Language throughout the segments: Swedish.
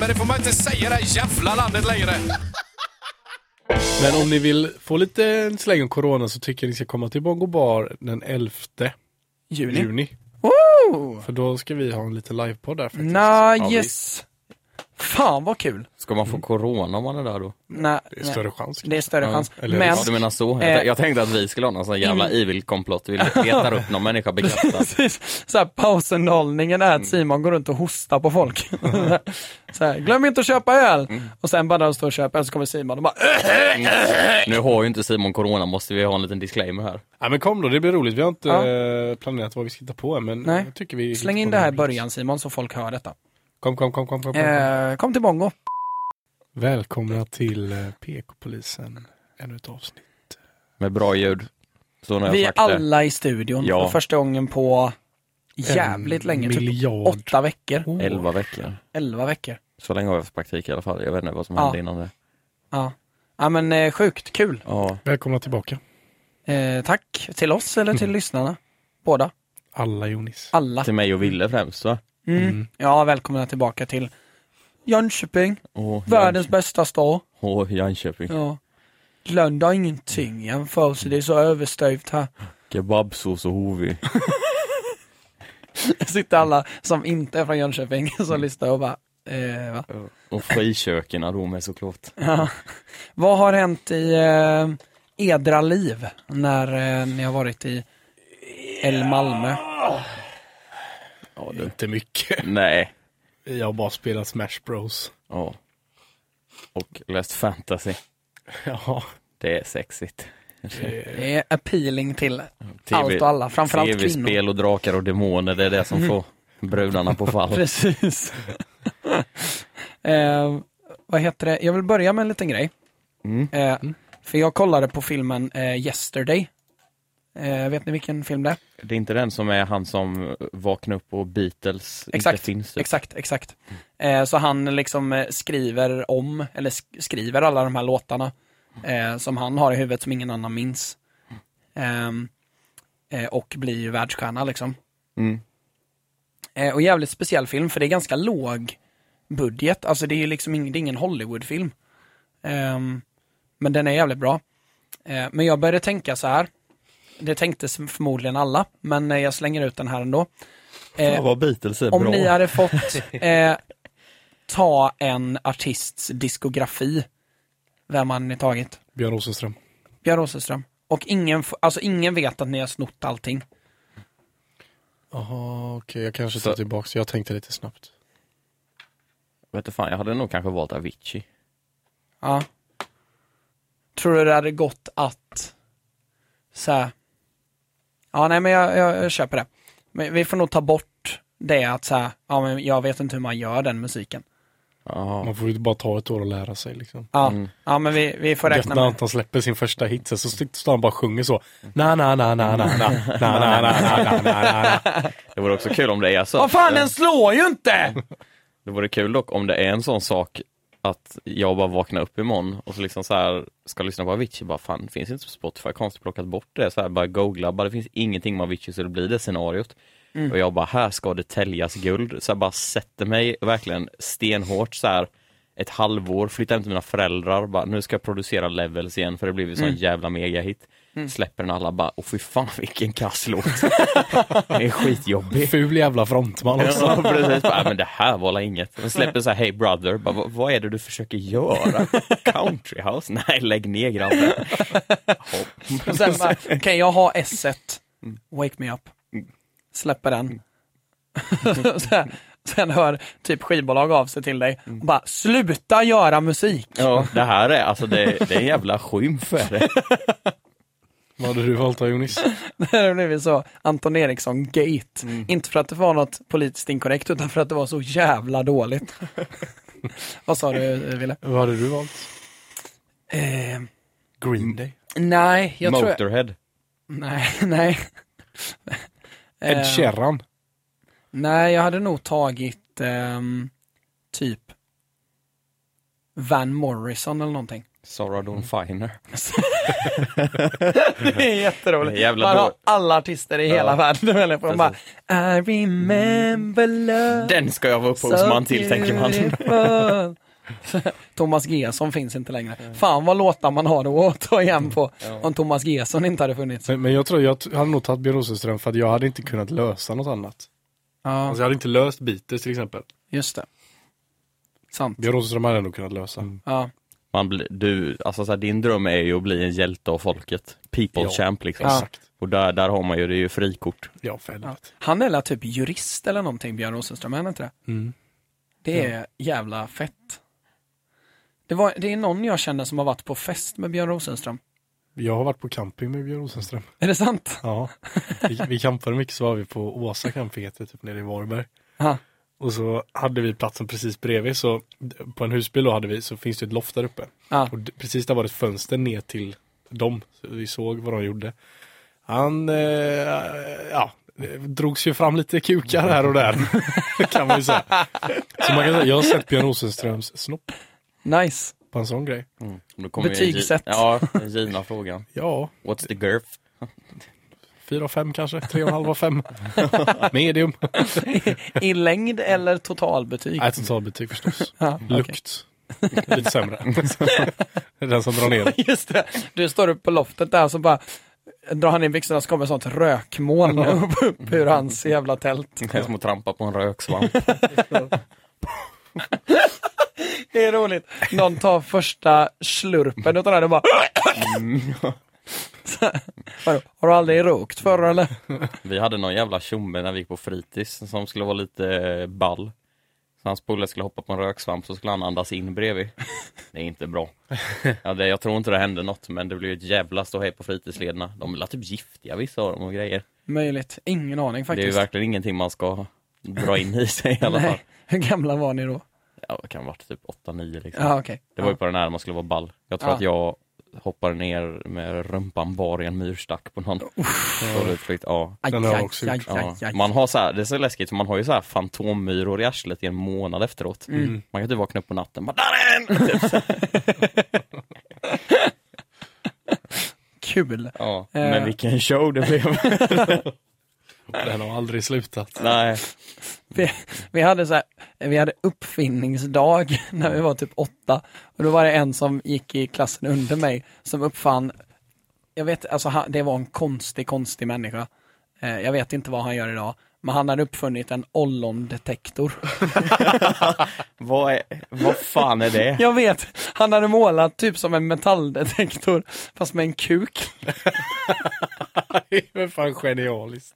Men det får man inte säga i det här jävla landet längre. Men om ni vill få lite släng om corona så tycker jag ni ska komma till Bongo Bar den 11 Juni. juni. För då ska vi ha en liten livepodd där faktiskt. Nice! Fan vad kul! Ska man få corona om man är där då? Nej, Det är nej. större chans. Det är större Ja, chans. eller- Men, du menar så? Eh, Jag, jag tänkte att vi skulle ha någon sån jävla in- evil-komplott. Vi letar upp någon människa bekräftad. precis, så här, pausunderhållningen är att Simon går runt och hostar på folk. så här, glöm inte att köpa öl! Och sen bara när de står och köper öl så kommer Simon och bara Nu har ju inte Simon corona, måste vi ha en liten disclaimer här. Ja men kom då, det blir roligt. Vi har inte Ja. eh, planerat vad vi ska hitta på men Nej. jag tycker vi Släng in det här i början Simon så folk hör detta. Kom, kom, kom, kom, kom. kom. Eh, kom till Bongo. Välkomna till eh, PK-polisen, ännu ett avsnitt. Med bra ljud. Så när jag Vi är sagt det. alla i studion Ja. för första gången på jävligt En länge. Typ miljard. åtta veckor. Oh. 11 veckor. Elva veckor. Så länge har jag haft praktik i alla fall. Jag vet inte vad som Ja. hände innan det. Ja. Ja men eh, sjukt kul. Ja, Välkomna tillbaka. Eh, tack till oss eller till lyssnarna. Båda. Alla Jonis. Alla. till mig och Ville främst va? Mm. Ja, välkomna tillbaka till Jönköping. Och Världens bästa stad. Och Jönköping. Ja. Lund har ingenting jämfört det är så överstövt här. Kebabsås och hovi. sitter alla som inte är från Jönköping som lyssnar och bara, eh, va? Och friköken då med såklart. Ja. Vad har hänt i eh, edra liv när eh, ni har varit i El Malmö? Ja, det är inte mycket. Nej. Jag har bara spelat Smash Bros. Ja. Och läst fantasy. Ja, Det är sexigt. Det är appealing till TV allt och alla, framförallt kvinnor. Tv-spel och drakar och demoner, det är det som får brudarna på fall. Precis. eh, vad heter det? Jag vill börja med en liten grej. Mm. Eh, för jag kollade på filmen eh, Yesterday. Eh, vet ni vilken film det är? Det är inte den som är han som vaknar upp och Beatles Exakt, inte finns. Typ. Exakt, exakt. Eh, så han liksom eh, skriver om, eller sk- skriver alla de här låtarna eh, som han har i huvudet som ingen annan minns. Ehm, eh, och blir ju världsstjärna liksom. Mm. Eh, och jävligt speciell film för det är ganska låg budget, alltså det är ju liksom ingen, är ingen Hollywoodfilm. Ehm, men den är jävligt bra. Men jag började tänka så här, det tänkte förmodligen alla, men eh, jag slänger ut den här ändå. Eh, Fan vad Beatles är om bra. ni hade fått eh, ta en artists diskografi, vem hade ni tagit? Björn Rosenström. Björn Rosenström. Och ingen, alltså ingen vet att ni har snott allting. Jaha, okej, jag kanske Så- tar tillbaks. Jag tänkte lite snabbt. Vet du fan, jag hade nog kanske valt Avicii. Ja. Tror du det hade gått att så här. Ja, nej men jag, jag, jag köper det. Men vi får nog ta bort det att så här, ja men jag vet inte hur man gör den musiken. Ja. Man får ju bara ta ett år och lära sig liksom. Ja, Mm. ja men vi, vi får Gött räkna när med. Anton släpper sin första hit så st- står han bara och sjunger så. Na na na na na na na na na na na na Det vore också kul om det är så. Vad fan, den slår ju inte! Det vore kul dock om det är en sån sak att jag bara vaknar upp imorgon och så liksom så här ska lyssna på Avicii, bara fan, finns inte på Spotify, konstigt plockat bort det, så här bara googla, bara det finns ingenting med Avicii så det blir det scenariot. Och jag bara, här ska det täljas guld, så jag bara sätter mig verkligen stenhårt så här ett halvår, flyttar hem till mina föräldrar, bara nu ska jag producera levels igen för det blev ju sån jävla megahit. Släpper den alla bara, åh fy fan vilken kass låt. det är skitjobbig. Ful jävla frontman också. Ja, precis. Bara, men det här var inget. De släpper så här, hey brother, bara, vad, är det du försöker göra? Country house? Nej, lägg ner grabben. Och sen bara, okej jag har S1, Wake Me Up. Släpper den. sen, sen hör typ skivbolag av sig till dig och bara, sluta göra musik. Ja, det här är alltså, det, det är en jävla skymf är det. Vad hade du valt då Jonis? Det blivit så Anton Eriksson-gate. Inte för att det var något politiskt inkorrekt utan för att det var så jävla dåligt. Vad sa du Wille? Vad hade du valt? Eh, Green Day. nej, jag tror... Motorhead. Nej, nej. Ed Eh, Sheeran. Nej, jag hade nog tagit ehm, typ Van Morrison eller någonting. Sarah Dawn Finer. det är jätteroligt. Jävla Man har då- alla artister i hela världen väljer på. Man bara, I remember love. Den ska jag vara upphovsman till, tänker man. Thomas Gesson finns inte längre. Fan vad låtar man har att ta igen på om Thomas Gesson inte hade funnits. Men, men jag tror jag hade nog tagit Björn Rosenström för att jag hade inte kunnat lösa något annat. Ja, Alltså jag hade inte löst Beatles till exempel. just det. Sant. Björn Rosenström hade nog kunnat lösa. Ja, Man blir, du, alltså så här, din dröm är ju att bli en hjälte av folket. People Ja, champ liksom. Ja. Exakt. Och där, där har man ju, det är ju frikort. Ja, ja. Han är väl typ jurist eller någonting, Björn Rosenström, är han inte det? Mm. Det är jävla fett. Det, var, det är någon jag känner som har varit på fest med Björn Rosenström. Jag har varit på camping med Björn Rosenström. Är det sant? Ja. Vi, vi campade mycket så var vi på Åsa camping heter typ nere i Varberg. Ja. Och så hade vi platsen precis bredvid så på en husbil då hade vi så finns det ett loft där uppe. Ja. Och precis där var det ett fönster ner till dem. Så vi såg vad de gjorde. Han, eh, ja, drogs ju fram lite kukar här och där. kan man ju säga. Så man kan säga, jag har sett Björn Rosenströms snopp Nice. på en sån grej. Mm. Betygsätt. Ja, den givna frågan. Ja, What's the girth? Fyra av fem kanske, tre och en halv av fem. Medium. I längd eller totalbetyg? Nej, totalbetyg förstås. Ja. Lukt. Lite sämre. Det är den som drar ner. Just det. Du står upp på loftet där så bara drar han in byxorna så kommer sånt rökmoln upp, upp ur hans jävla tält. Det är som att trampa på en röksvamp. Det är roligt. Någon tar första slurpen och den och bara vadå, Har du aldrig rökt förr eller? Vi hade någon jävla tjomme när vi gick på fritids som skulle vara lite eh, ball. Så hans polare skulle hoppa på en röksvamp så skulle han andas in bredvid. Det är inte bra. Ja, det, jag tror inte det hände något men det blev ett jävla ståhej på fritidslederna. De är typ giftiga vissa av dem och grejer. Möjligt. Ingen aning Det är ju faktiskt. verkligen ingenting man ska dra in i sig i alla fall. Hur gamla var ni då? Ja, det kan ha varit typ 8-9 liksom. Ja okej. Det var ju på den här man skulle vara ball. Jag tror Ja. att jag hoppade ner med rumpan bar i en myrstack på någon utflykt. Ja. Den har jag också gjort. Ja. Man har så här, det är så läskigt, man har ju så här fantommyror i arslet i en månad efteråt. Mm. Man kan inte vakna upp på natten bara, där är en! Typ. Kul. ja. Eh. Men vilken show det blev. Den har aldrig slutat. Nej. Vi, vi, hade så här, vi hade uppfinningsdag när vi var typ åtta. Och då var det en som gick i klassen under mig som uppfann, jag vet, alltså det var en konstig, konstig människa. Eh, jag vet inte vad han gör idag. Men han hade uppfunnit en ollondetektor. Vad, är, vad fan är det? Jag vet, han hade målat typ som en metalldetektor fast med en kuk. Det är fan genialiskt.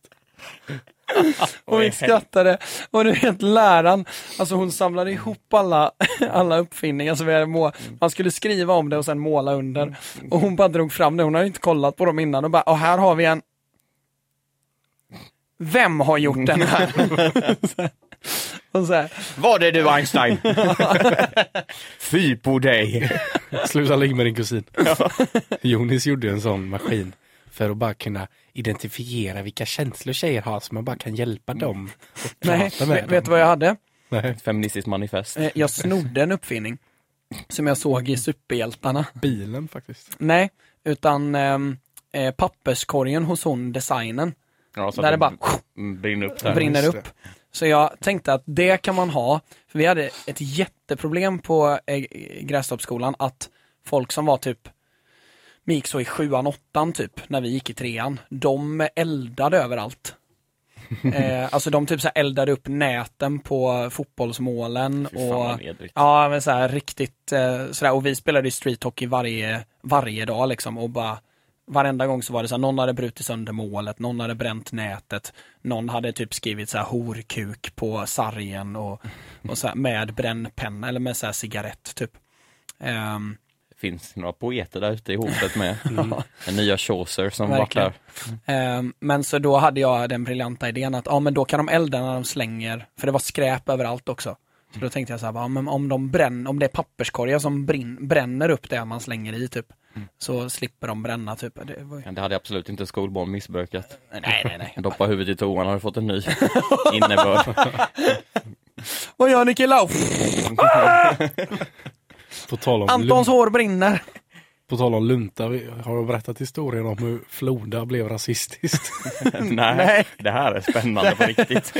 Och vi skrattade. Och du vet läraren, alltså hon samlade ihop alla, alla uppfinningar som vi hade må Man skulle skriva om det och sen måla under. Och hon bara drog fram det, hon hade inte kollat på dem innan och bara, och här har vi en Vem har gjort den här? och så här, Var det du Einstein? Fy på dig! Sluta ligga med din kusin. Jonis gjorde en sån maskin för att bara kunna identifiera vilka känslor tjejer har så man bara kan hjälpa dem. Nej, med vet, du vad jag hade? Nej, Feministiskt manifest. Eh, Jag snodde en uppfinning. Som jag såg i Superhjältarna. bilen faktiskt. Nej, utan ehm, eh, papperskorgen hos hon designen. Ja, så Där det bara brinner upp där. brinner upp. Så jag tänkte att det kan man ha, för vi hade ett jätteproblem på eh, Grästorpsskolan att folk som var typ vi gick så i sjuan, åttan typ, när vi gick i trean, de eldade överallt. eh, alltså de typ så eldade upp näten på fotbollsmålen fan och. Ja men så här riktigt eh, sådär och vi spelade ju street hockey varje, varje dag liksom och bara Varenda gång så var det så här, någon hade brutit sönder målet, någon hade bränt nätet, någon hade typ skrivit så här horkuk på sargen och, och så här, med brännpenna eller med så här cigarett typ. Det finns några poeter där ute i hotet med. Den nya Chaucer som Verkligen. där. Ehm, men så då hade jag den briljanta idén att ja men då kan de elda när de slänger, för det var skräp överallt också. Så då tänkte jag så här, men om de bränner, om det är papperskorgar som brinn, bränner upp det man slänger i typ, så slipper de bränna typ. Det ju... Det hade absolut inte skolbarn missbrukat. Nej nej nej. Doppa huvudet i toan har du fått en ny innebörd. Vad gör ni killar? På tal om Antons hår brinner. På tal om lunta, har jag berättat historien om hur Floda blev rasistiskt? Nej, Nej. det här är spännande på riktigt.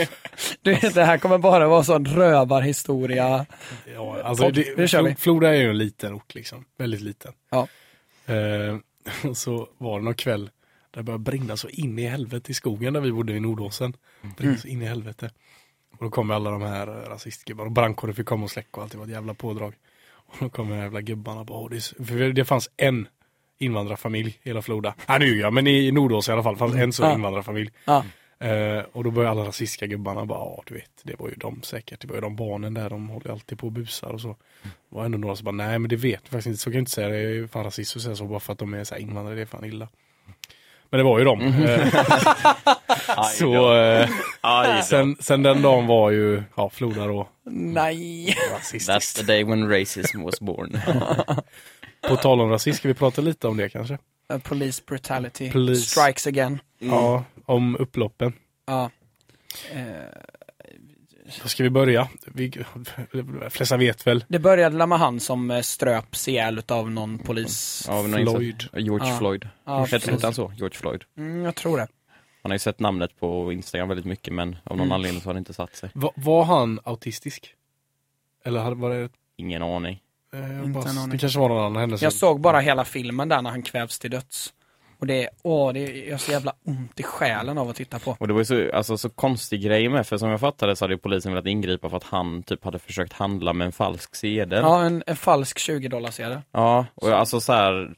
Du, det här kommer bara vara sån rövarhistoria. Ja, alltså Podd, det, nu kör vi. Flo- Floda är ju en liten ort liksom, väldigt liten. Ja. Eh, och så var det någon kväll där det började brinna så in i helvete i skogen där vi bodde i Nordåsen. Brinna Mm. så in i helvete. Och då kom alla de här rasistgubbarna och brandkåren fick komma och släcka och allt, det var ett jävla pådrag. Och då kom de jävla gubbarna och bara, "Åh, det, är så-" för det fanns en invandrarfamilj i hela Floda. Ja nu ljuger jag, men i Nordås i alla fall fanns en så Ja. invandrarfamilj. Ja. Eh, och då började alla rasistiska gubbarna bara, ja du vet, det var ju de säkert, det var ju de barnen där, de håller alltid på och busar och så. Det var ändå några som bara, nej men det vet vi faktiskt inte, så kan jag inte säga, det är fan rasism att säga så bara för att de är så här invandrare, det är fan illa. Men det var ju de. Eh, så eh, sen, sen den dagen var ju, ja Floda då, Nej. That's rasistiskt. the day when racism was born. På tal om rasism, ska vi prata lite om det kanske? A Police brutality Police. strikes again. Ja, om upploppen. Ja. Eh, Då ska vi börja. Vi, de flesta vet väl, det började med han som eh, ströps ihjäl av någon polis. Av någon insats- Floyd. George Ja. Floyd. Ja, Hette han så? George Floyd. Mm, jag tror det. Man har ju sett namnet på Instagram väldigt mycket men av någon Mm. anledning så har det inte satt sig. var, var han autistisk? Eller var det Ingen aning. Eh, jag Inte bara, en aning. det kanske var någon annan händelse. Jag såg bara hela filmen där när han kvävs till döds. Och det, åh, det är så jävla ont i själen av att titta på. Och det var ju så, alltså, så konstig grej med, för som jag fattade så hade ju polisen velat ingripa för att han typ hade försökt handla med en falsk sedel. Ja, en, en falsk 20 dollarsedel. Ja, och jag- alltså så här.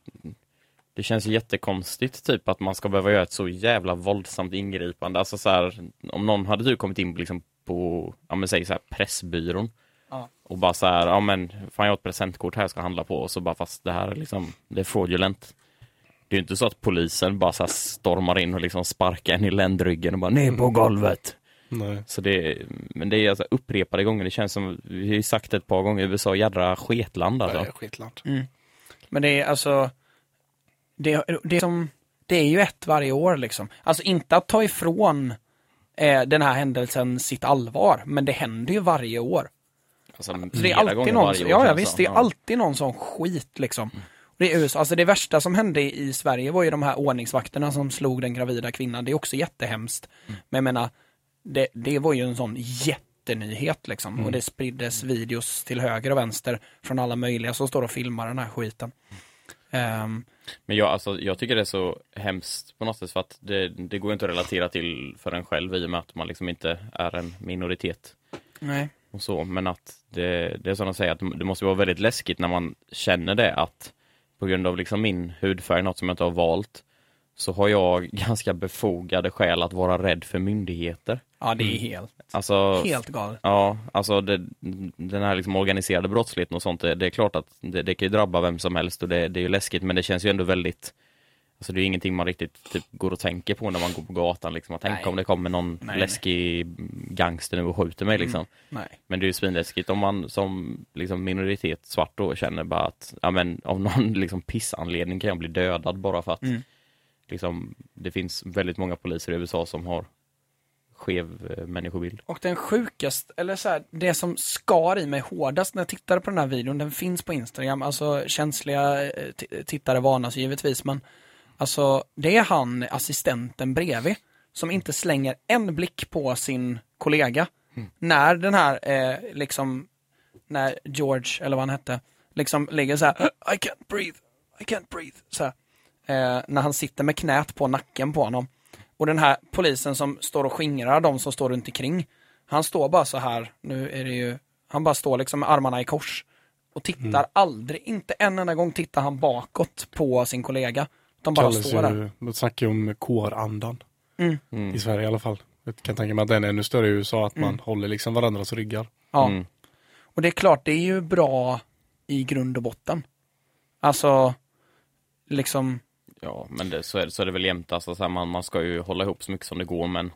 Det känns ju jättekonstigt typ att man ska behöva göra ett så jävla våldsamt ingripande. Alltså så här, om någon hade typ kommit in liksom på, ja men säg så här pressbyrån. Ja. Och bara så här, ja men fan jag har ett presentkort här jag ska handla på och så bara fast det här är liksom, det är fraudulent. Det är ju inte så att polisen bara så här stormar in och liksom sparkar en i ländryggen och bara ner på golvet. Nej. Så det, men det är alltså upprepade gånger, det känns som, vi har ju sagt ett par gånger, USA är jädra sketland alltså. Nej, skitland. Men det är alltså, det, det, är som, det är ju ett varje år liksom. Alltså inte att ta ifrån eh, den här händelsen sitt allvar, men det händer ju varje år. Alltså, Så det är alltid någon, varje år ja, ja visst, det är alltid någon sån skit liksom. Det är USA, alltså det värsta som hände i Sverige var ju de här ordningsvakterna som slog den gravida kvinnan. Det är också jättehemskt. Men jag menar, det, det var ju en sån jättenyhet liksom. Och det spriddes videos till höger och vänster från alla möjliga som står och filmar den här skiten. Ehm, Men jag, alltså, jag tycker det är så hemskt på något sätt för att det, det går inte att relatera till för en själv i och med att man liksom inte är en minoritet nej. och så. Men att det, det är som de säger, att det måste vara väldigt läskigt när man känner det att på grund av liksom min hudfärg, något som jag inte har valt, så har jag ganska befogade skäl att vara rädd för myndigheter. Ja, det är helt, Alltså, helt galet. Ja, alltså det, den här liksom organiserade brottsligheten och sånt, det, det är klart att det, det kan ju drabba vem som helst och det, det är ju läskigt men det känns ju ändå väldigt Alltså det är ingenting man riktigt typ, går och tänker på när man går på gatan liksom. Att Nej. om det kommer någon Nej, läskig gangster nu och skjuter mig liksom. Nej. Men det är ju svinläskigt om man som liksom minoritet svart då känner bara att, ja men av någon liksom pissanledning kan jag bli dödad bara för att Mm. liksom det finns väldigt många poliser i USA som har skev eh, människobild. Och den sjukaste, eller så här, det som skar i mig hårdast när jag tittade på den här videon, den finns på Instagram, alltså känsliga eh, tittare varnas givetvis, men alltså det är han, assistenten bredvid, som inte slänger en blick på sin kollega. När den här, eh, liksom, när George, eller vad han hette, liksom ligger så här, I can't breathe, I can't breathe, så här. Eh, när han sitter med knät på nacken på honom. Och den här polisen som står och skingrar de som står runt omkring. Han står bara så här, nu är det ju, han bara står liksom med armarna i kors. Och tittar aldrig, inte en enda gång tittar han bakåt på sin kollega. De bara Kallas står där. man snackar ju om kårandan. Mm. I Sverige i alla fall. Jag kan tänka mig att den är ännu större i USA, att man Mm. håller liksom varandras ryggar. Ja. Mm. Och det är klart, det är ju bra i grund och botten. Alltså, liksom, Ja, men det, så, är, det- så är det väl jämt. Alltså, så här, man, man ska ju hålla ihop så mycket som det går, men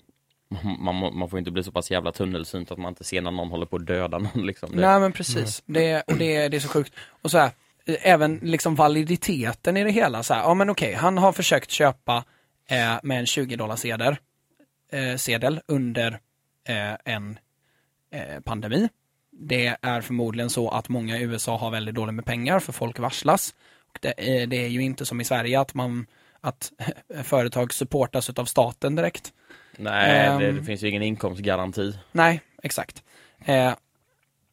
man, man, man får inte bli så pass jävla tunnelsynt att man inte ser när någon håller på att döda någon. Liksom. Det, nej men precis. Det, och det, det är så sjukt. Och så här, även liksom validiteten i det hela. Så här, ja men okej, han har försökt köpa eh, med en 20 dollar sedel, eh, sedel under eh, en eh, pandemi. Det är förmodligen så att många i USA har väldigt dåligt med pengar för folk varslas. Och det, är, det är ju inte som i Sverige att man att företag supportas av staten direkt. Nej, det, Ehm. det finns ju ingen inkomstgaranti. Nej, exakt. Eh,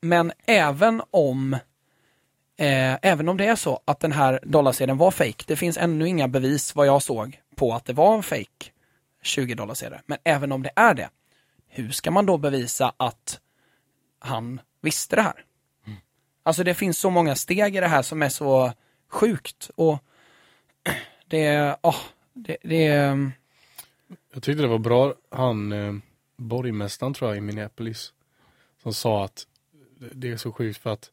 men även om eh, även om det är så att den här dollarsedeln var fake, det finns ännu inga bevis vad jag såg på att det var en fake 20 dollarsedel. Men även om det är det, hur ska man då bevisa att han visste det här? Alltså det finns så många steg i det här som är så sjukt och det åh, det, det är, Jag tyckte det var bra, han eh, borgmästaren tror jag i Minneapolis, som sa att det är så sjukt för att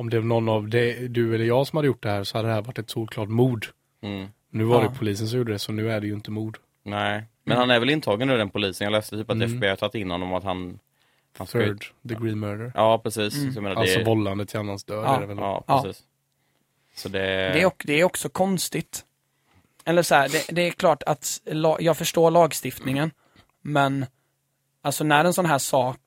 om det var någon av det, du eller jag som hade gjort det här så hade det här varit ett solklart mord. Mm. Nu var Ja. det polisen som gjorde det, så nu är det ju inte mord. Nej, men han är väl intagen nu den polisen. Jag läste typ att Mm. FBI har tagit in honom och att han... han Third degree murder. Ja, precis. Mm. Så jag menar, det, Alltså vållande till annans död Ja. är det väl? Ja, Ja. precis. Så det... Det är, det är också konstigt. Eller så här, det, det är klart att la, jag förstår lagstiftningen, men alltså när en sån här sak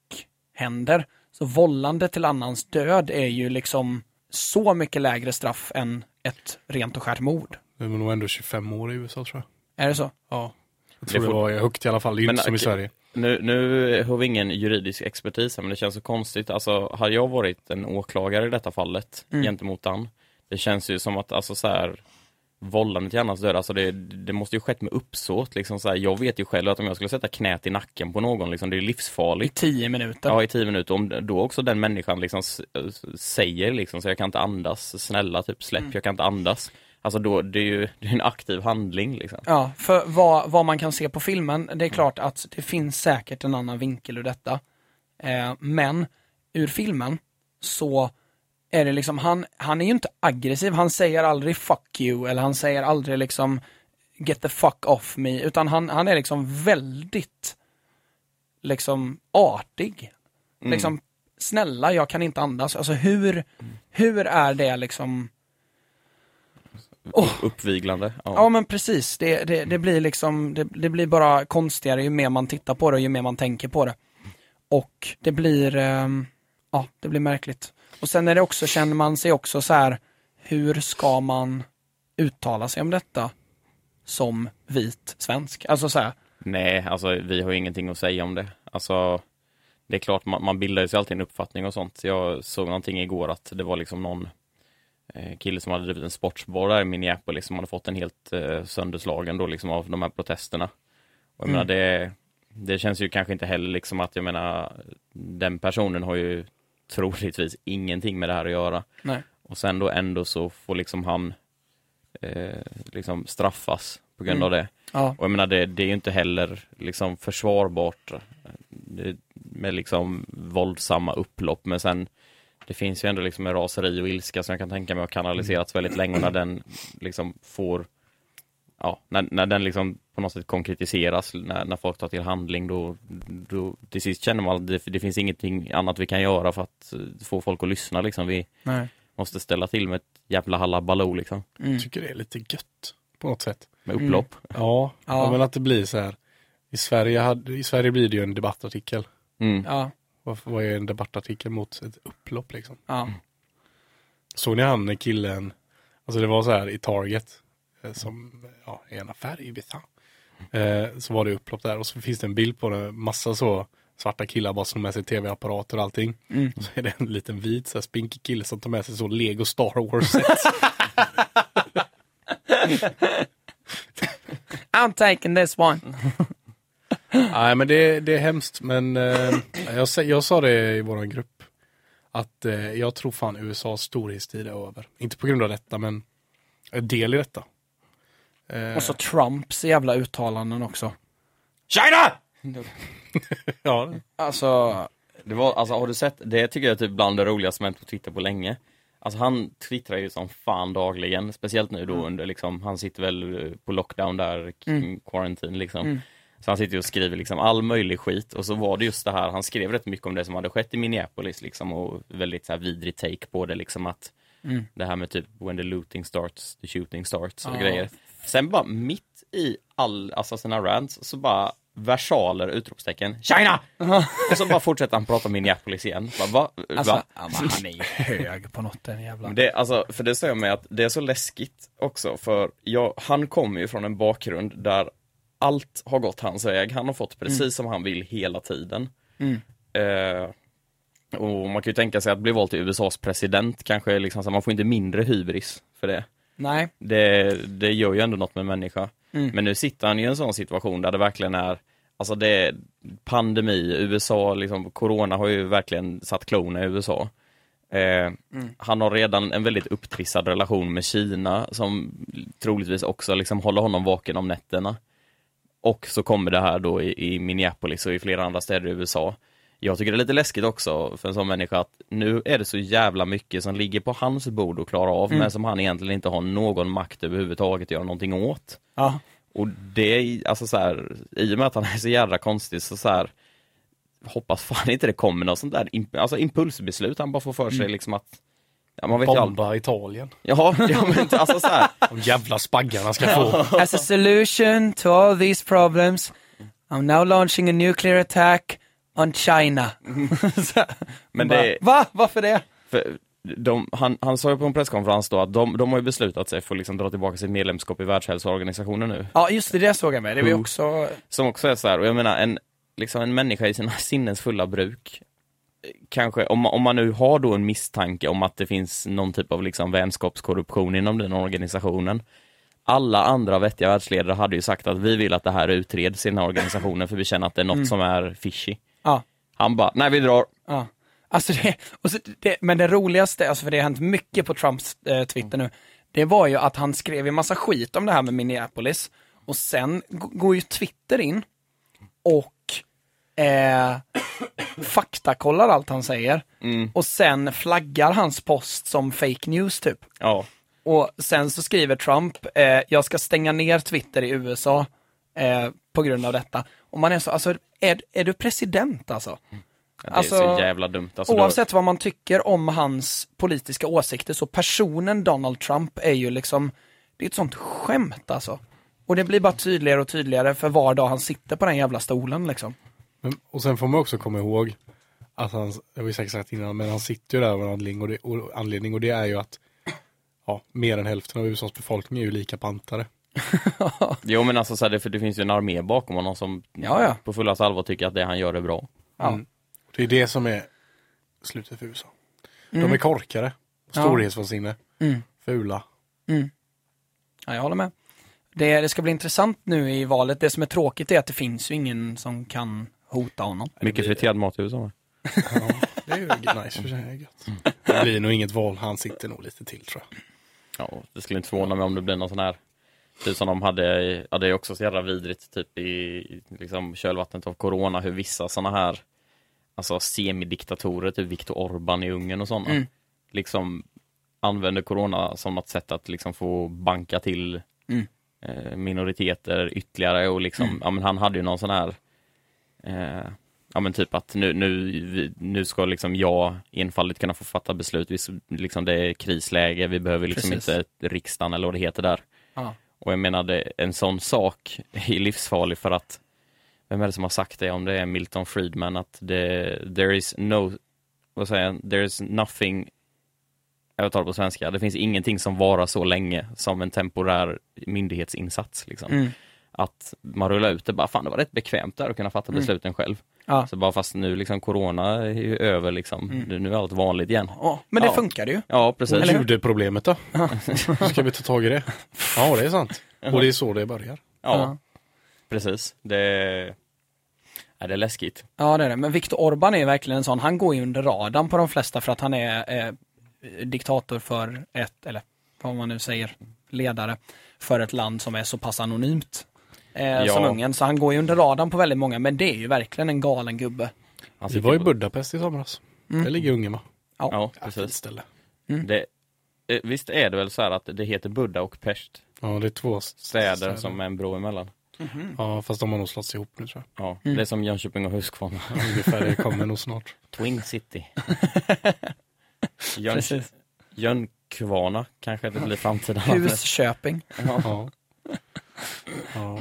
händer, så vållande till annans död är ju liksom så mycket lägre straff än ett rent och skärt mord. Det var nog ändå 25 år i USA tror jag. Är det så? Ja. Jag tror Det det, får- var högt i alla fall, det är Men, inte som i. Sverige. Nu, nu har vi ingen juridisk expertis här, men det känns så konstigt. Alltså, hade jag varit en åklagare i detta fallet Mm. gentemot han, det känns ju som att, alltså så här, vållande till annans död, alltså det, det måste ju skett med uppsåt. Liksom så här, jag vet ju själv att om jag skulle sätta knät i nacken på någon, liksom, det är I livsfarligt. tio minuter. Ja, i tio minuter. Om då också den människan liksom säger liksom så jag kan inte andas, snälla typ släpp, Mm. jag kan inte andas. Alltså då, det är ju det är en aktiv handling liksom. Ja, för vad, vad man kan se på filmen, det är klart att det finns säkert en annan vinkel ur detta. Eh, men ur filmen så är det liksom, han, han är ju inte aggressiv, han säger aldrig fuck you eller han säger aldrig liksom get the fuck off me, utan han, han är liksom väldigt liksom artig. Mm. Liksom, snälla jag kan inte andas. Alltså hur, hur är det liksom Uppviglande. Ja. Ja men precis, det, det, det blir liksom, det, det blir bara konstigare ju mer man tittar på det och ju mer man tänker på det. Och det blir, ehm, ja det blir märkligt. Och sen är det också, känner man sig också så här, hur ska man uttala sig om detta som vit svensk? Alltså så här, Nej, alltså vi har ingenting att säga om det. Alltså, det är klart, man, man bildar ju sig alltid en uppfattning och sånt. Jag såg någonting igår att det var liksom någon eh, kille som hade drivit en sportsbar där i Minneapolis som hade fått en helt eh, sönderslagen då liksom av de här protesterna. Och jag Mm. menar, det, det känns ju kanske inte heller liksom att jag menar, den personen har ju troligtvis ingenting med det här att göra. nej. Och sen då ändå så får liksom han eh, liksom straffas på grund Mm. av det. Ja, Och jag menar det, det är ju inte heller liksom försvarbart eh, med liksom våldsamma upplopp men sen det finns ju ändå liksom en raseri och ilska som jag kan tänka mig har kanaliserats väldigt länge när den liksom får ja, när, när den liksom på något sätt konkretiseras, när, när folk tar till handling då, då till sist känner man att det, det finns ingenting annat vi kan göra för att eh, få folk att lyssna liksom. Vi nej. måste ställa till med ett jävla hallabaloo liksom, Mm. Jag tycker det är lite gött på något sätt. med upplopp. Ja, Ja. ja. men att det blir så här. I Sverige, hade, I Sverige blir det ju en debattartikel. Mm. Ja, Vad, är en debattartikel mot ett upplopp liksom? ja. Såg ni han killen, alltså det var så här i Target, eh, som ja, är en affär i USA. Eh, så var det upplopp där och så finns det en bild på det, massa så svarta killar bara som med sig tv-apparater och allting. Mm. Och så är det en liten vit så här, spinkig kille som tar med sig så Lego Star Wars-set. I'm taking this one. Nej men det, det är hemskt men eh, jag, jag sa det i våran grupp. Att eh, jag tror fan USAs storhetstid är över. Inte på grund av detta men en del i detta. Eh, Och så Trumps jävla uttalanden också. China! ja, Alltså, Det var, alltså har du sett, det tycker jag är typ bland det roligaste som hänt på Twitter på länge. Alltså han twittrar ju som fan dagligen, speciellt nu då under liksom, han sitter väl eh, på lockdown där, Mm. quarantine liksom. Mm. Så han sitter ju och skriver liksom all möjlig skit och så var det just det här, han skrev rätt mycket om det som hade skett i Minneapolis liksom och väldigt så här vidrig take på det liksom att Mm. det här med typ when the looting starts, the shooting starts och Ja. grejer. Sen bara mitt i all, alltså sina rants, så bara versaler, utropstecken, China! och så bara fortsätter han prata om Minneapolis igen. Bara, va? Alltså, va? han är ju hög på något den jävla. Det, alltså, för det säger mig att det är så läskigt också, för jag, han kommer ju från en bakgrund där allt har gått hans väg. Han har fått precis som han vill hela tiden. Mm. Eh, och man kan ju tänka sig att bli vald till USAs president kanske, liksom, så man får inte mindre hybris för det. Nej. Det, det gör ju ändå något med människa. Mm. Men nu sitter han i en sån situation där det verkligen är, alltså det är pandemi, USA, liksom, corona har ju verkligen satt klorna i USA. Eh, Han har redan en väldigt upptrissad relation med Kina som troligtvis också liksom håller honom vaken om nätterna. Och så kommer det här då i, i Minneapolis och i flera andra städer i USA. Jag tycker det är lite läskigt också för en sån människa att nu är det så jävla mycket som ligger på hans bord att klara av men som han egentligen inte har någon makt överhuvudtaget att göra någonting åt. Ja. Och det alltså så här, i och med att han är så jävla konstig så så här hoppas fan inte det kommer något sånt där alltså impulsbeslut han bara får för sig liksom att ja, man vet. Bomba Italien. Ja, ja men alltså så här, De jävla spaggarna ska få. As a solution to all these problems, I'm now launching a nuclear attack on China. Men det, Va? Varför det? för de, han, han sa ju på en presskonferens då att de, de har ju beslutat sig för att liksom dra tillbaka sitt medlemskap i Världshälsoorganisationen nu. Ja, just det, det såg jag med. Det var ju Who? också... Som också är så här, och jag menar en, liksom en människa i sina sinnens fulla bruk eh, Kanske, om, man- om man nu har då en misstanke om att det finns någon typ av liksom vänskapskorruption inom den organisationen Alla andra vettiga världsledare hade ju sagt att vi vill att det här utreds i den här organisationen för vi känner att det är något som är fishy Ja. Han bara, nej vi drar Ja. Alltså det, och så det, men det roligaste, alltså för det har hänt mycket på Trumps eh, Twitter nu, det var ju att han skrev en massa skit om det här med Minneapolis och sen går ju Twitter in och eh, faktakollar allt han säger och sen flaggar hans post som fake news typ. Ja, Och sen så skriver Trump, eh, jag ska stänga ner Twitter i USA eh, på grund av detta. Och man är så, alltså, är, är du president alltså? det är Alltså, så jävla dumt alltså, då- Oavsett vad man tycker om hans politiska åsikter så personen Donald Trump är ju liksom, det är ett sånt skämt alltså. Och det blir bara tydligare och tydligare för var dag han sitter på den jävla stolen liksom. Men, och sen får man också komma ihåg att han, det har vi säkert sagt innan, men han sitter ju där av en anledning och det, och anledning och det är ju att ja, mer än hälften av USAs befolkning är ju lika pantare. Jo men alltså så här, det, för det finns ju en armé bakom honom som Ja, ja. på fullaste allvar tycker att det han gör är bra Ja. Mm. Det är det som är slutet för USA. De är korkade, Ja. storhetsvansinne, Mm. fula. Ja, jag håller med. Det, det ska bli intressant nu i valet. Det som är tråkigt är att det finns ju ingen som kan hota honom. Mycket friterad mat i USA? Ja, det är ju nice för sig. gött. Det blir nog inget val, han sitter nog lite till tror jag. Ja, det skulle inte förvåna mig om det blir någon sån här Typ som de hade, ja det är också så jävla vidrigt typ i liksom kölvattnet av corona hur vissa såna här Alltså semidiktatorer, typ Viktor Orban i Ungern och sådana Mm. Liksom använder corona som något sätt att liksom få banka till Mm. eh, minoriteter ytterligare och liksom, ja men han hade ju någon sån här eh, Ja men typ att nu, nu, nu ska liksom jag enfaldigt kunna få fatta beslut, vi, liksom det är krisläge, vi behöver liksom Precis. inte riksdagen eller vad det heter där. Ja. Och jag menar, det, en sån sak är livsfarlig för att vem är det som har sagt det, om det är Milton Friedman, att det, there is no, vad säger jag, there is nothing, jag tar det på svenska, det finns ingenting som varar så länge som en temporär myndighetsinsats. Liksom. Mm. Att man rullar ut det, bara fan det var rätt bekvämt där att kunna fatta besluten själv. Ja. Så bara fast nu liksom corona är ju över liksom, nu nu är allt vanligt igen. Ja, men det Ja. funkar ju. Ja, precis. Hur? Judeproblemet då? Ska vi ta tag i det? Ja, det är sant. Och det är så det börjar. Ja, Ja. precis. Det, ja, det är läskigt. Ja, det är det. Men Viktor Orban är verkligen en sån, han går ju under radarn på de flesta för att han är eh, diktator för ett, eller vad man nu säger, ledare för ett land som är så pass anonymt eh, Ja. som Ungern. Så han går ju under radarn på väldigt många, men det är ju verkligen en galen gubbe. Han Vi var i Budapest i somras. Det ligger Ungern va? Ja, Ja, precis. ställe. Det, eh, visst är det väl så här att det heter Buddha och Pest, Ja, det är två städer som är en bro emellan? Ja, fast de har nog slått ihop nu tror Ja, det är som Jönköping och Huskvarna. jag. Ungefär, det kommer nog snart. Twin City. Jön. Jönkvarna kanske det blir framtida namnet. Husköping. Ja. Ja.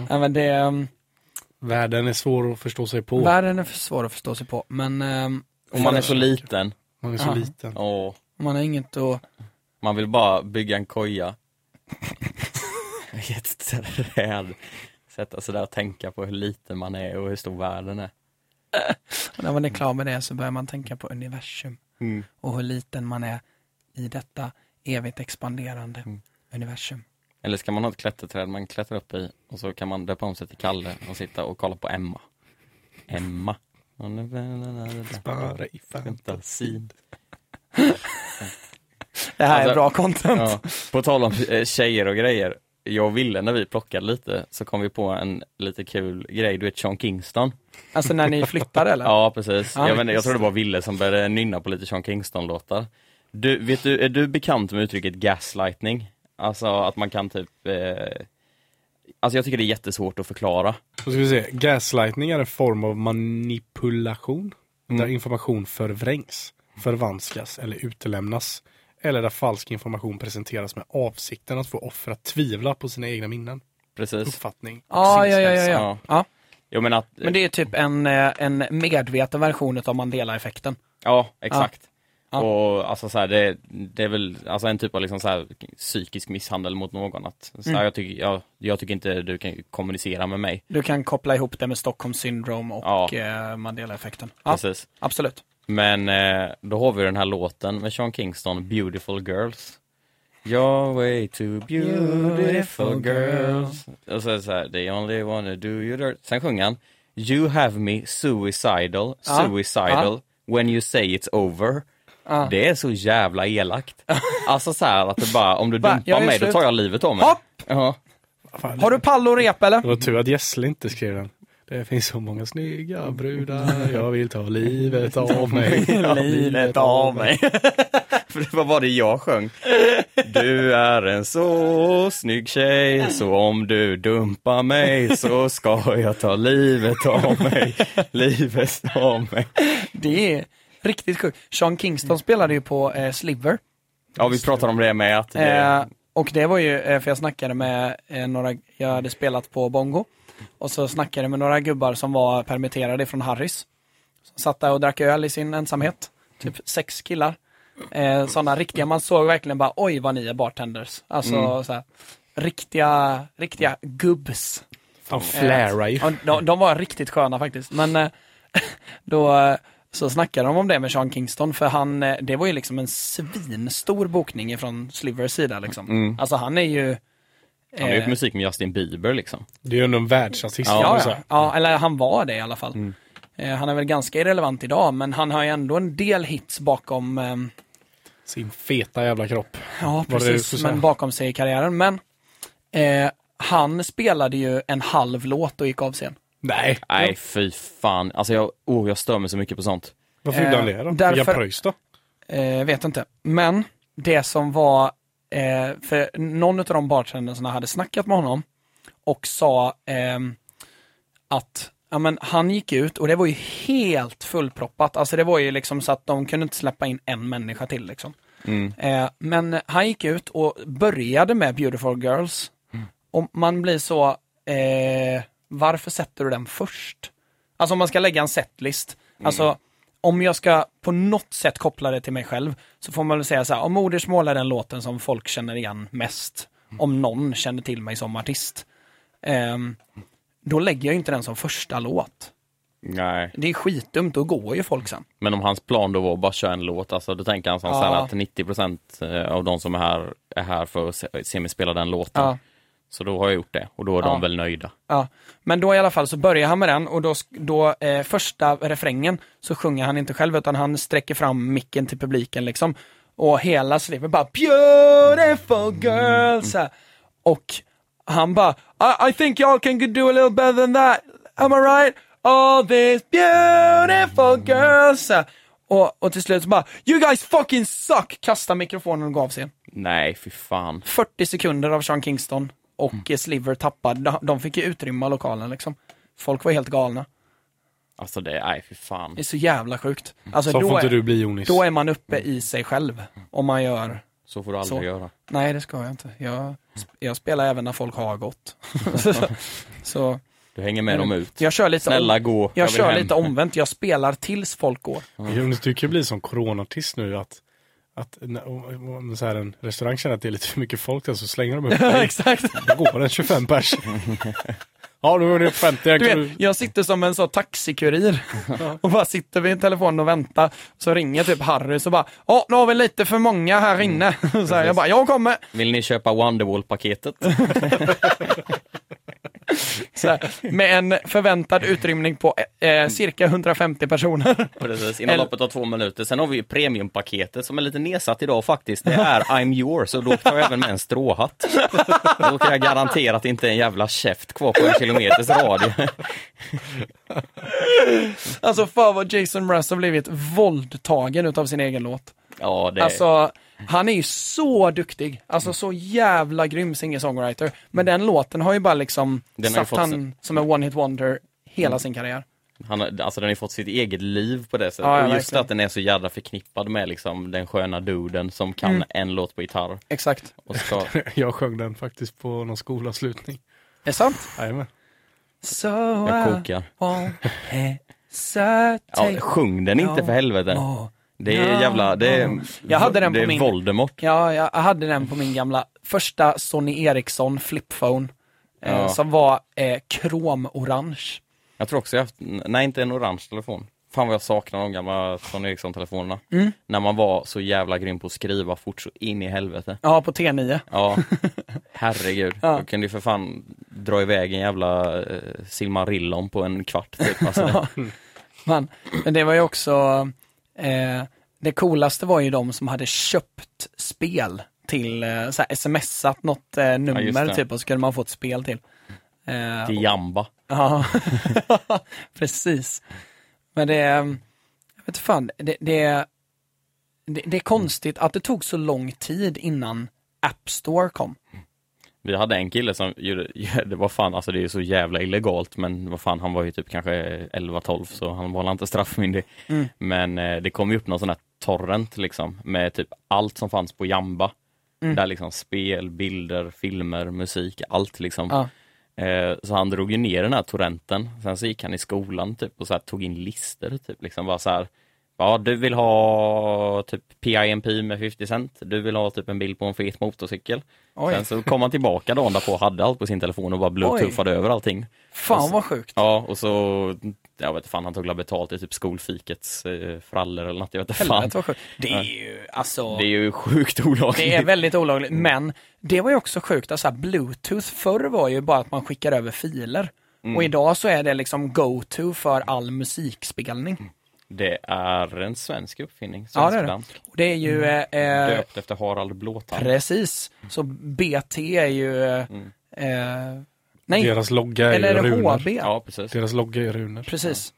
Ja, men det, um, Världen är svår att förstå sig på. Världen är för svår att förstå sig på, men ehm, Och man är så liten. Man är så Ja. liten. Åh, man har inget att man vill bara bygga en koja. Jätterädd. Sätta sig där och tänka på hur liten man är och hur stor världen är. Och när man är klar med det så börjar man tänka på universum Mm. och hur liten man är i detta evigt expanderande Mm. universum. Eller ska man ha ett klätterträd man klättrar upp i och så kan man döpa om sig till Kalle och sitta och kolla på Emma. Emma. Bara i fan. Fantasin. Det här är Alltså- bra content. Ja. På tal om eh, tjejer och grejer. Jag och Ville när vi plockade lite så kom vi på en lite kul grej. Du vet Sean Kingston? Alltså när ni flyttar eller? Ja precis. Ja. jag, inte, jag tror det var Ville som började nynna på lite Sean Kingston-låtar. Du, vet du, är du bekant med uttrycket gaslightning? Alltså att man kan typ eh... Alltså jag tycker det är jättesvårt att förklara. Då ska vi se. Gaslightning är en form av manipulation där information förvrängs, förvanskas eller utelämnas. Eller där falsk information presenteras med avsikten att få offer att tvivla på sina egna minnen, Precis. uppfattning och Ja, ja, ja, ja, ja. Jag menar att, Men det är typ en, eh, en medveten version av Mandela-effekten. ja exakt. Ja. Och alltså så här, det, det är väl alltså en typ av liksom så här, psykisk misshandel mot någon. Att, så här, Mm. jag, tycker, jag, jag tycker inte du kan kommunicera med mig. Du kan koppla ihop det med Stockholm syndrome och Ja. eh, Mandela-effekten. Ja, Precis. absolut. Men eh, då har vi den här låten med Sean Kingston, Beautiful Girls. You're way too beautiful girls. Och så är det så här, they only wanna do you dirt. Sen sjunger han, You have me suicidal, suicidal, when you say it's over. Ja. Det är så jävla elakt. alltså så här att det bara, om du Va, dumpar mig då slut. tar jag livet av mig. Hopp! Ja. Fan, Har du pall och rep eller? Det var tur att Gessle inte skrev den. Det finns så många snygga brudar, jag vill ta livet av mig. Livet av mig. För det var det jag sjöng. Du är en så snygg tjej, så om du dumpar mig så ska jag ta livet av mig. Livet av mig. Det är riktigt sjukt. Sean Kingston spelade ju på eh, Sliver. Ja, vi pratar om det med att det, Eh, och det var ju, eh, för jag snackade med eh, några, jag hade spelat på Bongo. Och så snackade jag med några gubbar som var permitterade från Harris. Som satt där och drack öl i sin ensamhet. Typ sex killar. Eh, sådana riktiga, man såg verkligen bara oj vad ni är bartenders. Alltså så här, riktiga, riktiga gubbs. Fan, flära ju. Ja, de, de var riktigt sköna faktiskt. Men eh, då eh, så snackade de om det med Sean Kingston för han, eh, det var ju liksom en svinstor bokning från Slivers sida liksom. Alltså han är ju... han har gjort eh, musik med Justin Bieber liksom. Det är ju ändå en världsartist. Ja, Ja, ja. eller han var det i alla fall. Eh, han är väl ganska irrelevant idag, men han har ju ändå en del hits bakom, eh, Sin feta jävla kropp. ja precis, men bakom sig i karriären. Men eh, han spelade ju en halv låt och gick av scen. Nej, Nej, fy fan. Alltså jag, oh, jag stör mig så mycket på sånt. varför gjorde han Eh, det då? därför- han pröjs då? Eh, vet inte. Men det som var, eh, för någon av de bartendersna hade snackat med honom och sa ehm, att ja, men han gick ut och det var ju helt fullproppat. Alltså det var ju liksom så att de kunde inte släppa in en människa till liksom. Mm. Eh, men han gick ut och började med Beautiful Girls. Och man blir så, eh, varför sätter du den först? Alltså om man ska lägga en setlist. Alltså om jag ska på något sätt koppla det till mig själv så får man väl säga så här, om modersmål är den låten som folk känner igen mest. Om någon känner till mig som artist. Ehm, då lägger jag inte den som första låt. Nej. Det är skitdumt, då går ju folk sen. Men om hans plan då var att bara köra en låt, alltså då tänker han som Ja. att 90% av de som är här, är här för att se, se mig spela den låten. Ja. Så då har jag gjort det och då är Ja. de väl nöjda. Ja, men då i alla fall så börjar han med den och då, då eh, första refrängen så sjunger han inte själv utan han sträcker fram micken till publiken liksom. Och hela slivet bara beautiful girl så här. Och han bara I, I think y'all can do a little better than that. Am I right? All these beautiful girls. Och, och till slut så bara You guys fucking suck! Kastar mikrofonen och gav sig. Nej, fy fan. 40 sekunder av Sean Kingston och mm. Sliver tappade. De- fick ju utrymma lokalen liksom. Folk var helt galna. Alltså det, nej fy fan. Det är så jävla sjukt. Alltså Så då får inte är, du bli Jonis. då är man uppe i sig själv. Om man gör, Så får du aldrig Så. göra. nej det ska jag inte. Jag, jag spelar även när folk har gått. så, Du hänger med dem ut. Jag kör lite, Snälla om, gå. jag vill kör hem. lite omvänt, jag spelar tills folk går. Jonas, du kan ju bli som coronaartist nu att att om, så här en restaurang känner att det är lite för mycket folk där så slänger de upp dig. Exakt. Då går det 25 pers. ja, nu är upp 50. Jag Du vet, jag sitter som en sån taxikurir och bara sitter vid telefonen och väntar. Så ringer typ Harry så bara, ja nu har vi lite för många här inne. Så här, jag bara, jag kommer. Vill ni köpa Wonderwall-paketet? Med en förväntad utrymning på eh, cirka 150 personer. Precis, inom loppet av två minuter. Sen har vi ju premiumpaketet som är lite nedsatt idag faktiskt. Det är I'm yours och då tar jag även med en stråhatt. Då kan jag garantera att det inte är en jävla käft kvar på en kilometers radie. Alltså för vad Jason Mraz har blivit våldtagen utav sin egen låt. Ja, det Alltså, han är ju så duktig. Alltså så jävla grym singer-songwriter. Men den låten har ju bara liksom Den satt han sin- som en one-hit wonder hela sin karriär. Han, har- alltså den har ju fått sitt eget liv på det sättet. Ja, ja, och just verkligen. att den är så jävla förknippad med liksom den sköna duden som kan Mm. en låt på gitarr. Exakt. Och ska, Jag sjöng den faktiskt på någon skolavslutning. Är det sant? Jajamän. So jag kokar. Ja, sjung den inte för helvete. more. Det är jävla, det är, Jag hade den det på är min- Voldemort. Ja, jag hade den på min gamla första Sony Ericsson flipphone. Eh, Ja. Som var eh, kromorange. Jag tror också jag haft, nej inte en orange telefon. Fan vad jag saknar de gamla Sony Ericsson-telefonerna. Mm. När man var så jävla grym på att skriva fort så in i helvete. Ja, på T9. Ja, herregud. Ja. Då kunde ju för fan dra iväg en jävla eh, Silmarillon på en kvart typ. Alltså, Man, men det var ju också, eh, det coolaste var ju de som hade köpt spel till, eh, så här, smsat något eh, nummer det. typ och så kunde man få ett spel till. Eh, till Jamba. Ja, precis. Men det, är- jag vet fan, det, det, det, det är konstigt att det tog så lång tid innan App Store kom. Vi hade en kille som gjorde, det var fan, alltså det är så jävla illegalt men vad fan han var ju typ kanske 11-12 så han var inte straffmyndig. Mm. Men eh, det kom ju upp någon sån här torrent liksom med typ allt som fanns på Jamba. Mm. Där liksom spel, bilder, filmer, musik, allt liksom. Ja. Eh, så han drog ju ner den här torrenten. Sen så gick han i skolan typ och så här, tog in listor typ liksom bara så här. Ja, du vill ha typ PIMP med 50 cent. Du vill ha typ en bild på en fet motorcykel. Oj, Sen så kom han tillbaka dagen därpå och hade allt på sin telefon och bara bluetoothade över allting. fan vad sjukt. Ja, och så, jag vet fan, han tog betalt i typ skolfikets eh, frallor eller något, jag vet inte fan. Det är ju, alltså, Det är ju sjukt olagligt. det är väldigt olagligt. Men det var ju också sjukt, alltså bluetooth förr var ju bara att man skickar över filer. Mm. Och idag så är det liksom go-to för all musikspelning. Det är en svensk uppfinning, Ja, det är det. det är ju, eh, eh, Döpt efter Harald Blåtand. Precis. Så BT är ju... eh, Mm. Eh, nej, Deras logga är eller är det runor. HB? Ja, precis. Deras logga är runor. Precis.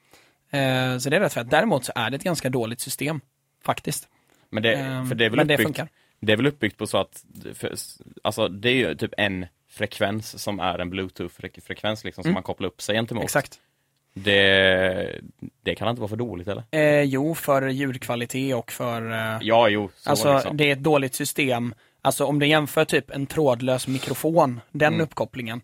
Eh, så det är rätt fett. Däremot så är det ett ganska dåligt system. Faktiskt. Men det, Ehm, för det är väl men det uppbyggt, funkar. det är väl uppbyggt på så att, för, alltså det är ju typ en frekvens som är en bluetooth-frekvens liksom som Mm. man kopplar upp sig gentemot. Exakt. Det, det kan inte vara för dåligt eller? Eh, jo, för ljudkvalitet och för... Eh, Ja, jo. Så alltså, liksom. det är ett dåligt system. Alltså om du jämför typ en trådlös mikrofon, den Mm. uppkopplingen,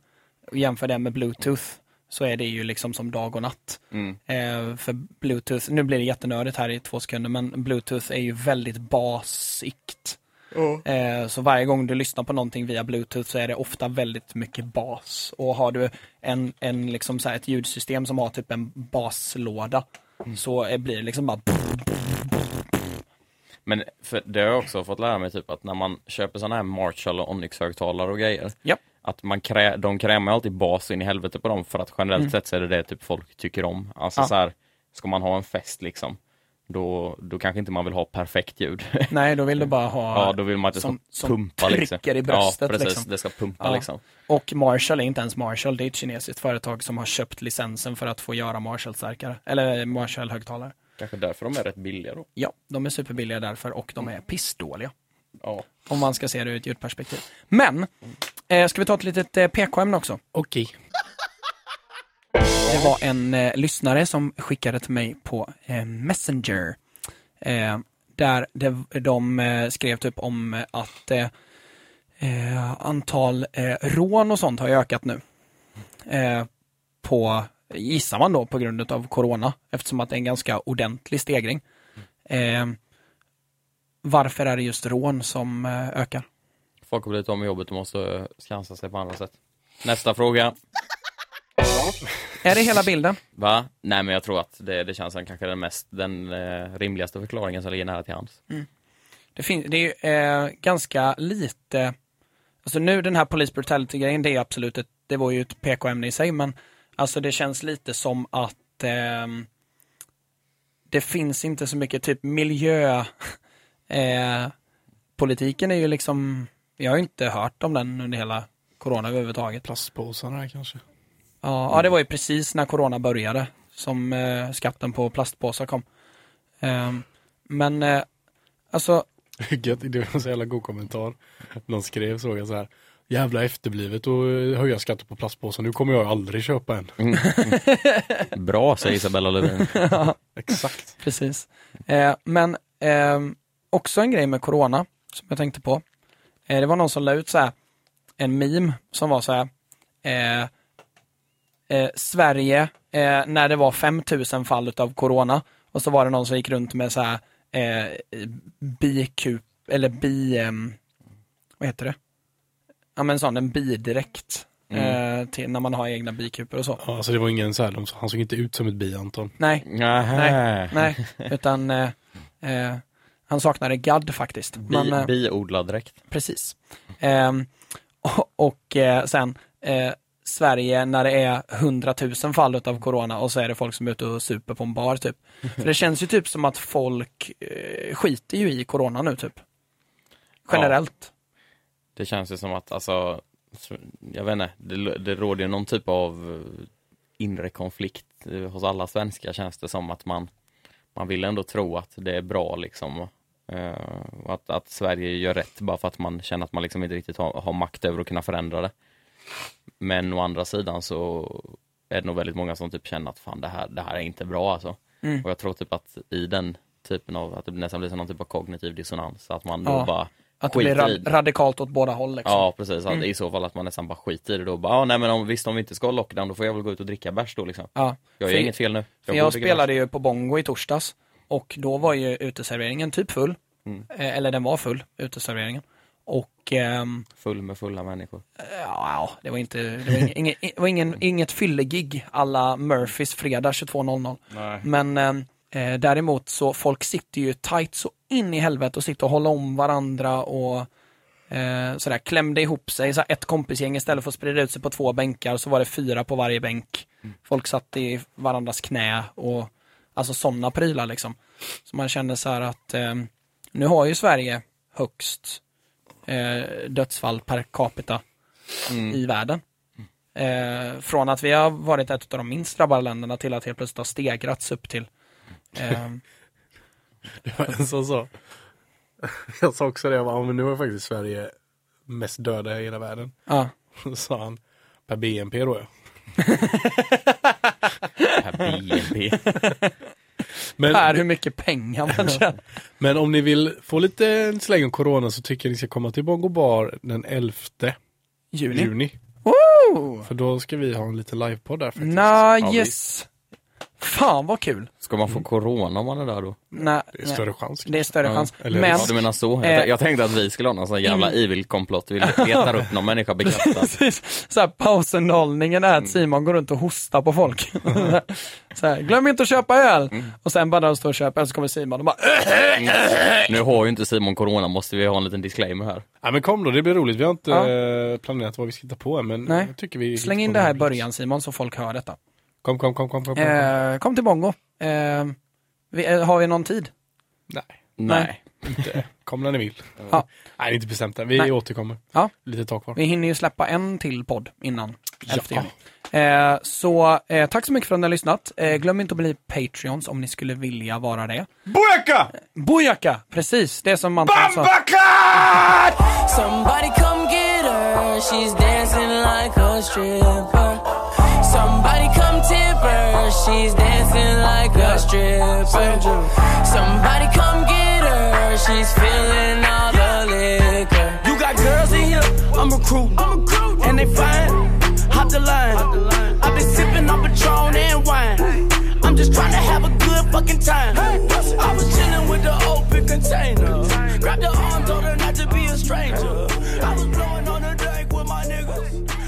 och jämför den med bluetooth, så är det ju liksom som dag och natt. Mm. Eh, för bluetooth, nu blir det jättenördigt här i två sekunder, men bluetooth är ju väldigt basigt. Eh, så varje gång du lyssnar på någonting via bluetooth så är det ofta väldigt mycket bas. Och har du en, en liksom så här ett ljudsystem som har typ en baslåda så är- blir det liksom bara Men för det har jag också fått lära mig typ att när man köper sådana här Marshall och Onyx-högtalare och grejer. Ja. Att man krä, de krämar alltid bas in i helvete på dem för att generellt Mm. sett så är det det typ folk tycker om. Alltså Ja. så här, ska man ha en fest liksom, då, då kanske inte man vill ha perfekt ljud. Nej, då vill du bara ha ja, då vill man att det ska som- som pumpa liksom. trycker i bröstet, Ja, precis. liksom. Det ska pumpa Ja. liksom. Och Marshall är inte ens Marshall, det är ett kinesiskt företag som har köpt licensen för att få göra Marshall-stärkare. Eller Marshall-högtalare. Kanske därför de är rätt billiga då. Ja, de är superbilliga därför och de är pissdåliga. Ja. Om man ska se det ur ett ljudperspektiv. Men, eh, ska vi ta ett litet eh, PK-ämne också? Okej. Det var en eh, lyssnare som skickade till mig på eh, Messenger. Eh, där det, de eh, skrev typ om att eh, eh, antal eh, rån och sånt har ökat nu. Eh, på, gissar man då, på grund av corona, eftersom att det är en ganska ordentlig stegring. Eh, varför är det just rån som eh, ökar? Folk har blivit av med jobbet och måste eh, skansa sig på andra sätt. Nästa fråga. Är det hela bilden? Va? Nej men jag tror att det, det känns som kanske den mest, den eh, rimligaste förklaringen som ligger nära till hands. Det, fin- det är ju eh, ganska lite, alltså nu den här police brutality-grejen, det är absolut ett, det var ju ett PK-ämne i sig, men alltså det känns lite som att ehm, det finns inte så mycket typ miljö, eh, politiken är ju liksom, jag har ju inte hört om den under hela corona överhuvudtaget. Plastpåsarna kanske. Ja, ja, det var ju precis när corona började som eh, skatten på plastpåsar kom. Ehm, men eh, alltså, Gött, Det var en så jävla god kommentar. Någon skrev såg jag så här. Jävla efterblivet och eh, höja skatten på plastpåsar. Nu kommer jag aldrig köpa en. Bra säger Isabella Lövin. Exakt. Precis. Eh, men ehm, också en grej med corona som jag tänkte på. Eh, det var någon som la ut så här en meme som var så här. Eh, eh, Sverige eh, när det var 5000 fall av corona och så var det någon som gick runt med så här eh, bikup eller bi, ehm, vad heter det? Ja men sån, en bidräkt. Eh, till när man har egna bikupor och så. Ja, alltså det var ingen så här, de, han såg inte ut som ett bi Anton. Nej, Nähä. nej, utan eh, eh, han saknade gadd faktiskt. Men, eh, Bi, biodlad dräkt. Precis. Ehm, och och eh, sen eh, Sverige när det är hundratusen fall av corona och så är det folk som är ute och super på en bar typ. För det känns ju typ som att folk eh, skiter ju i corona nu typ. Generellt. Det känns ju som att, alltså, så- jag vet inte, det, det råder ju någon typ av inre konflikt hos alla svenskar känns det som att man, man vill ändå tro att det är bra liksom. och att, att Sverige gör rätt bara för att man känner att man liksom inte riktigt har, har makt över att kunna förändra det. Men å andra sidan så är det nog väldigt många som typ känner att fan det här, det här är inte bra alltså. Mm. Och jag tror typ att i den typen av, att det nästan blir någon typ av kognitiv dissonans, att man då Ja. bara Att det blir rad- radikalt åt båda håll liksom. Ja precis, att Mm. i så fall att man nästan bara skiter i det då. Bara, ja, nej men om, visst om vi inte ska ha lockdown då får jag väl gå ut och dricka bärs då liksom. Ja. Jag För- gör inget fel nu. För jag dricker spelade ju på Bongo i torsdags och då var ju uteserveringen typ full. Mm. Eh, Eller den var full, uteserveringen. Och bärs full med fulla människor. ja, det var inte, det var ingen, ingen, det var ingen, inget fyllegig alla Murphys fredag 22.00. Nej. Men ehm, eh, däremot så folk sitter ju tight så in i helvete och sitter och håller om varandra och eh, sådär klämde ihop sig, så ett kompisgäng istället för att sprida ut sig på två bänkar så var det fyra på varje bänk. Folk satt i varandras knä och alltså sådana prylar liksom. Så man kände så här att eh, nu har ju Sverige högst eh, dödsfall per capita Mm. i världen. Eh, från att vi har varit ett av de minst drabbade länderna till att helt plötsligt ha stegrats upp till eh, Det var en som sa. Jag sa också det, jag bara, "Ja, men nu är faktiskt Sverige mest döda i hela världen. ja, Så sa han, per BNP då ja. Per BNP. Men, här hur mycket pengar man tjänar. men om ni vill få lite släng om corona så tycker jag ni ska komma till Bongo Bar den 11 Juni. juni. För då ska vi ha en liten livepodd där faktiskt. Nice! Fan vad kul! Ska man få corona om man är där då? Nej, Det är nej, större chans. det är större Ja, chans. eller- Men, du menar så? Eh, Jag, jag tänkte att vi skulle ha någon sån jävla evil komplott. Vi letar upp någon människa bekräftad. så här, pausunderhållningen är att Simon går runt och hostar på folk. så här, glöm inte att köpa öl! Och sen bara när de står och köper öl så kommer Simon och bara Nu har ju inte Simon corona, måste vi ha en liten disclaimer här. Ja men kom då, det blir roligt. Vi har inte Ja. eh, planerat vad vi ska hitta på men Nej. jag tycker vi Släng in det här i början Simon så folk hör detta. Kom, kom, kom, kom, kom. kom. Eh, kom till Bongo. Eh, vi, eh, har vi någon tid? Nej, Nej. inte. Kom när ni vill. Ja. Nej, det är inte bestämt än. Vi Nej. återkommer. Ja. Lite tag kvar. Vi hinner ju släppa en till podd innan 11 Ja. juni. Eh, så eh, tack så mycket för att ni har lyssnat. Eh, glöm inte att bli Patreons om ni skulle vilja vara det. Bojaka! Bojaka! Precis, det som Manton sa. Somebody come get her. She's dancing like a stripper. Somebody come tip her, she's dancing like a stripper. Somebody come get her, she's feeling all the liquor. You got girls in here, I'm recruiting, I'm recruiting. and they fine. Hop the line, I've been sipping on Patron and wine. I'm just trying to have a good fucking time. I was chilling with the open container, Grab the arm, told her not to be a stranger. I was blowing on the deck with my niggas.